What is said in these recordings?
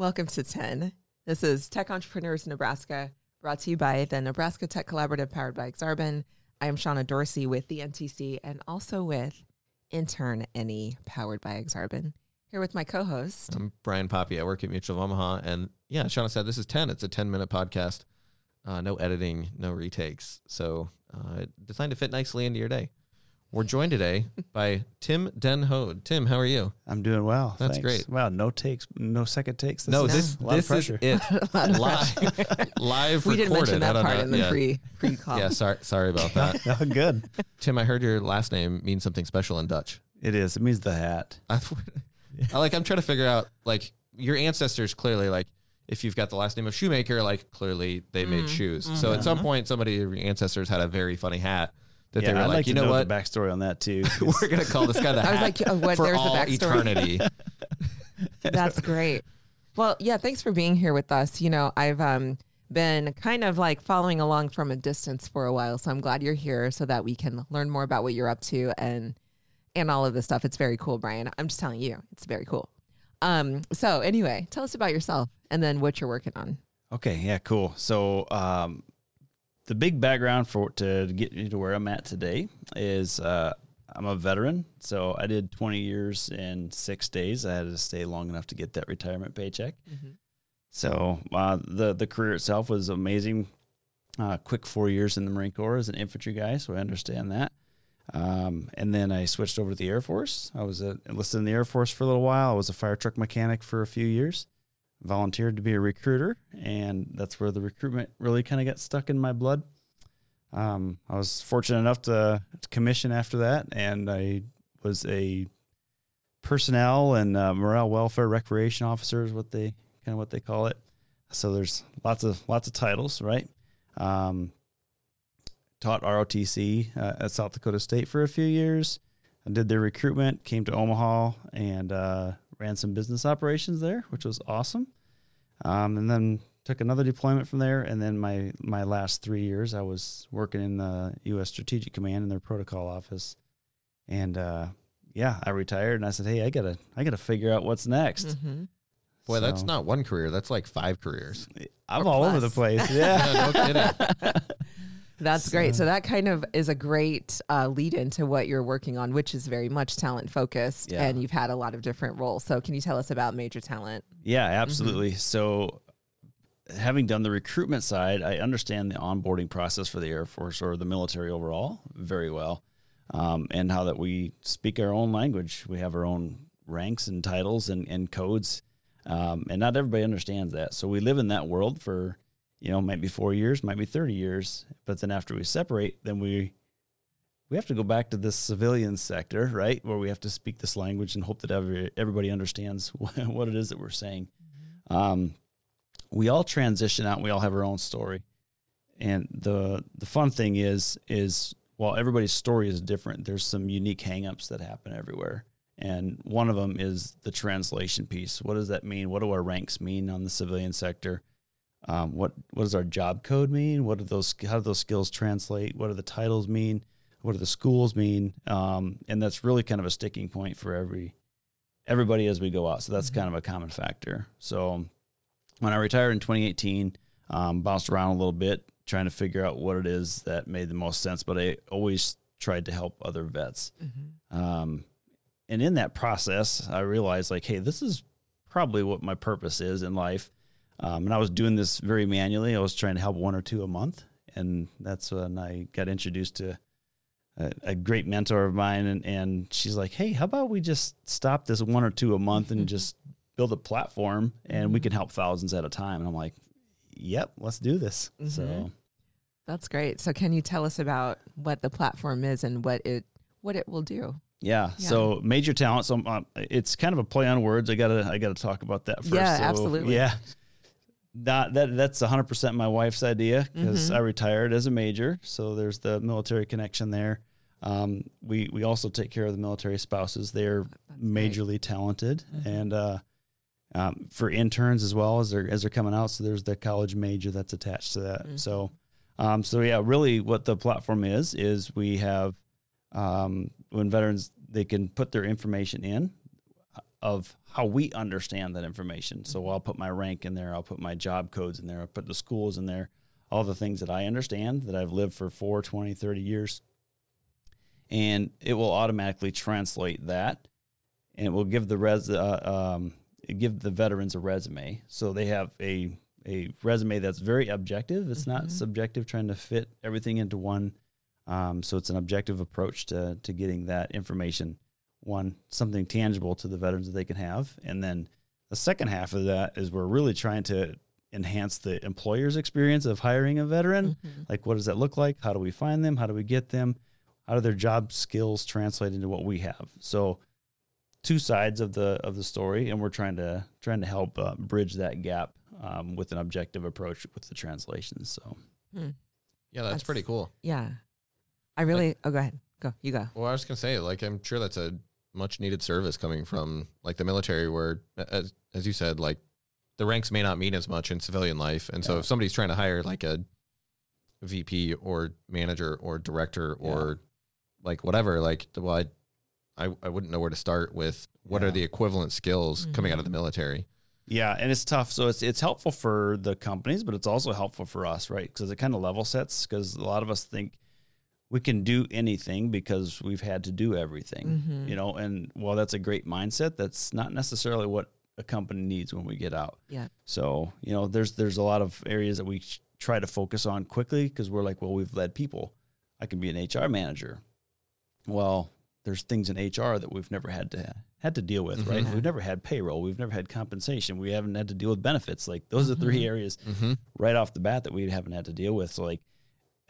Welcome to 10. This is Tech Entrepreneurs Nebraska, brought to you by the Nebraska Tech Collaborative powered by Aksarben. I am Shonna Dorsey with the NTC and also with InternNE powered by Aksarben. Here with my co host. I'm Brian Poppy. I work at Mutual of Omaha. And yeah, Shonna said this is 10. It's a 10 minute podcast. Uh, no editing, no retakes. So uh, designed to fit nicely into your day. We're joined today by Tim den Hoed. Tim, how are you? I'm doing well. That's thanks. great. Wow, no takes, no second takes. no, is this a lot of this is pressure. it. live, live we didn't mention that part know. in the yeah. pre pre call. yeah, sorry, sorry about that. Oh, good. Tim, I heard your last name means something special in Dutch. It is. It means the hat. I, I like. I'm trying to figure out like your ancestors. Clearly, like if you've got the last name of shoemaker, like clearly they made mm. shoes. Mm-hmm. So at some mm-hmm. point, somebody your ancestors had a very funny hat that yeah, they were I'd like, like you to know, know what, the backstory on that too. we're gonna call this guy the I was like, oh, what- for there's the all backstory. eternity. That's great. Well, yeah, thanks for being here with us. You know, I've um, been kind of like following along from a distance for a while, so I'm glad you're here so that we can learn more about what you're up to and and all of this stuff. It's very cool, Brian. I'm just telling you, it's very cool. Um, so anyway, tell us about yourself and then what you're working on. okay, yeah, cool. So, um, the big background for to get me to where I'm at today is uh, I'm a veteran. So I did 20 years and six days. I had to stay long enough to get that retirement paycheck. So uh, the the career itself was amazing. Uh, quick four years in the Marine Corps as an infantry guy, so I understand that. Um, and then I switched over to the Air Force. I was enlisted in the Air Force for a little while. I was a fire truck mechanic for a few years. Volunteered to be a recruiter, and that's where the recruitment really kind of got stuck in my blood. Um, I was fortunate enough to, commission after that, and I was a personnel and uh, morale welfare recreation officer is what they kind of what they call it. So there's lots of lots of titles, right? Um, taught ROTC uh, at South Dakota State for a few years. I did their recruitment, came to Omaha, and uh, ran some business operations there, which was awesome. Um, and then took another deployment from there. And then my my last three years, I was working in the U.S. Strategic Command in their protocol office. And uh, yeah, I retired, and I said, "Hey, I gotta I gotta figure out what's next." Mm-hmm. Boy, that's not one career. That's like five careers. I'm Or all over the place. Yeah. Yeah, no kidding. That's great. So that kind of is a great uh, lead into what you're working on, which is very much talent focused, Yeah. and you've had a lot of different roles. So can you tell us about Major Talent? Yeah, absolutely. So, having done the recruitment side, I understand the onboarding process for the Air Force or the military overall very well, um, and how that we speak our own language. We have our own ranks and titles and, and codes, um, and not everybody understands that. So we live in that world for, you know, might be four years, might be thirty years, but then after we separate, then we we have to go back to this civilian sector, right, where we have to speak this language and hope that every, everybody understands what it is that we're saying. Um, we all transition out. We all have our own story, and the the fun thing is is while everybody's story is different, there's some unique hangups that happen everywhere. And one of them is the translation piece. What does that mean? What do our ranks mean on the civilian sector? Um, what what does our job code mean? What do those how do those skills translate? What do the titles mean? What do the schools mean? Um, and that's really kind of a sticking point for every everybody as we go out. So that's kind of a common factor. So when I retired in 2018, um, bounced around a little bit trying to figure out what it is that made the most sense. But I always tried to help other vets. Um, and in that process, I realized like, hey, this is probably what my purpose is in life. Um, and I was doing this very manually. I was trying to help one or two a month, and that's when I got introduced to a, a great mentor of mine. And, and she's like, "Hey, how about we just stop this one or two a month and just build a platform, and we can help thousands at a time." And I'm like, "Yep, let's do this." So That's great. So can you tell us about what the platform is and what it what it will do? Yeah, Yeah. So major talent. So um, it's kind of a play on words. I gotta I gotta talk about that first. Yeah, So, absolutely. Yeah. Not that that's 100 percent my wife's idea because Mm-hmm. I retired as a major, so there's the military connection there. Um, we we also take care of the military spouses. They're great. majorly talented, Mm-hmm. and uh, um, for interns as well as they're as they're coming out. So there's the college major that's attached to that. Mm-hmm. So um, so yeah, really what the platform is is we have um, when veterans they can put their information in. Of how we understand that information. So I'll put my rank in there, I'll put my job codes in there, I'll put the schools in there, all the things that I understand that I've lived for 4, 20, 30 years. And it will automatically translate that and it will give the res uh, um, give the veterans a resume. So they have a a resume that's very objective. It's not Mhm. subjective, trying to fit everything into one. Um, so it's an objective approach to to getting that information, one something tangible to the veterans that they can have, and then the second half of that is we're really trying to enhance the employer's experience of hiring a veteran. Mhm. Like, what does that look like? How do we find them? How do we get them? How do their job skills translate into what we have? So, two sides of the of the story, and we're trying to trying to help uh, bridge that gap um, with an objective approach with the translations. So, Hmm. Yeah, that's, That's- pretty cool. Yeah. I really, oh, go ahead. Go. You go. Well, I was gonna say, like, I'm sure that's a much needed service coming from like the military, where as as you said, like the ranks may not mean as much in civilian life, and so if somebody's trying to hire like a VP or manager or director or like whatever, like, well, I, I I wouldn't know where to start with what are the equivalent skills coming out of the Mhm. military. yeah, and it's tough. So it's it's helpful for the companies, but it's also helpful for us, right? Because it kind of level sets. Because a lot of us think we can do anything because we've had to do everything. Mhm. you know and while that's a great mindset that's not necessarily what a company needs when we get out Yeah. so you know there's there's a lot of areas that we sh- try to focus on quickly because we're like well we've led people i can be an hr manager well there's things in hr that we've never had to had to deal with right Mhm. we've never had payroll we've never had compensation we haven't had to deal with benefits like those are three areas Mm-hmm. right off the bat that we haven't had to deal with. So like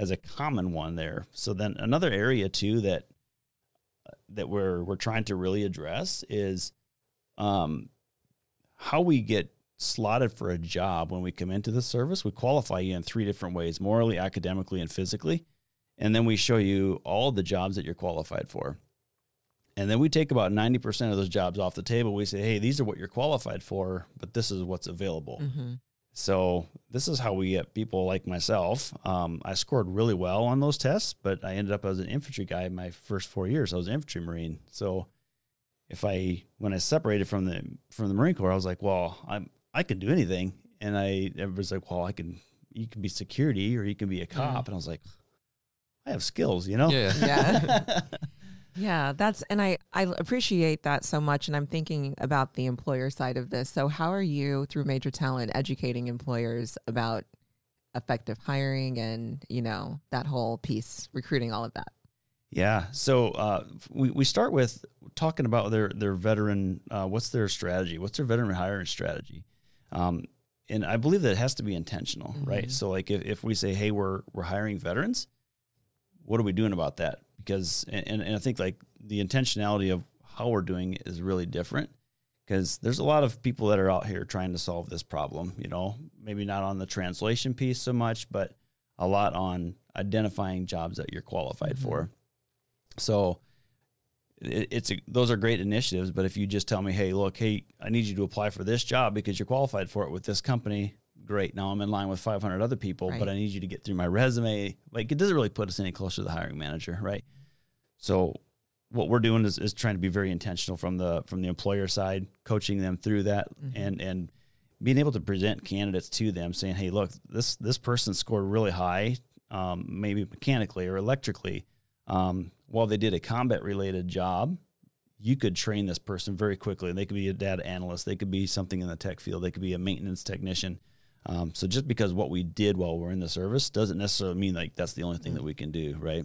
as a common one there. So then another area too that that we're we're trying to really address is um how we get slotted for a job when we come into the service. We qualify you in three different ways, morally, academically, and physically. And then we show you all the jobs that you're qualified for. And then we take about 90% of those jobs off the table. We say, hey, these are what you're qualified for, but this is what's available. Mm-hmm. So this is how we get people like myself. Um, I scored really well on those tests, but I ended up as an infantry guy my first four years. I was an infantry marine. So if I when I separated from the from the Marine Corps, I was like, well, I'm I can do anything. And I everybody's like, well, I can you can be security or you can be a cop. And I was like, I have skills, you know? Yeah. Yeah. Yeah, that's and I I appreciate that so much and I'm thinking about the employer side of this. So how are you through Major Talent educating employers about effective hiring and, you know, that whole piece, recruiting all of that? Yeah. So uh, we, we start with talking about their their veteran. Uh, what's their strategy? What's their veteran hiring strategy? Um, and I believe that it has to be intentional, right? Mhm. So like if, if we say, hey, we're we're hiring veterans, what are we doing about that? Because and, and I think like the intentionality of how we're doing it is really different because there's a lot of people that are out here trying to solve this problem. You know, maybe not on the translation piece so much, but a lot on identifying jobs that you're qualified Mhm. for. So it, it's a, those are great initiatives, but if you just tell me, hey, look, hey, I need you to apply for this job because you're qualified for it with this company. Great. Now I'm in line with 500 other people, Right. but I need you to get through my resume. Like it doesn't really put us any closer to the hiring manager, right? So what we're doing is, is trying to be very intentional from the from the employer side, coaching them through that Mhm. and and being able to present candidates to them saying, hey, look, this this person scored really high, um, maybe mechanically or electrically. Um, while they did a combat related job, you could train this person very quickly. They could be a data analyst, they could be something in the tech field, they could be a maintenance technician. Um, so just because what we did while we're in the service doesn't necessarily mean like that's the only thing that we can do, right?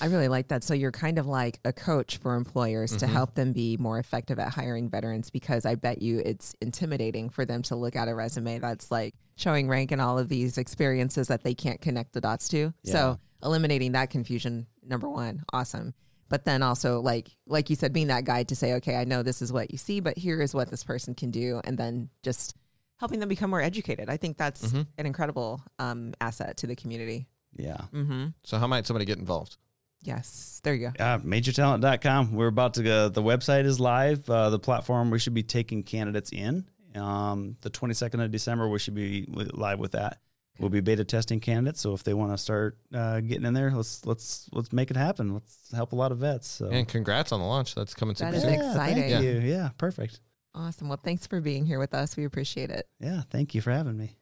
I really like that. So you're kind of like a coach for employers to Mhm. help them be more effective at hiring veterans because I bet you it's intimidating for them to look at a resume that's like showing rank and all of these experiences that they can't connect the dots to. Yeah. So eliminating that confusion, number one, awesome. But then also like like you said, being that guide to say, okay, I know this is what you see, but here is what this person can do, and then just helping them become more educated. I think that's Mhm. an incredible um, asset to the community. Yeah. Mm-hmm. So how might somebody get involved? Yes, there you go. Uh, majortalent.com. We're about to go. The website is live. Uh, the platform, we should be taking candidates in. Um, the 22nd of December, we should be live with that. we'll be beta testing candidates. So if they want to start uh, getting in there, let's let's let's make it happen. Let's help a lot of vets. So And congrats on the launch. That's coming That super is soon. yeah, exciting. Thank Yeah. you. Yeah, perfect. Awesome. Well, thanks for being here with us. We appreciate it. Yeah, thank you for having me.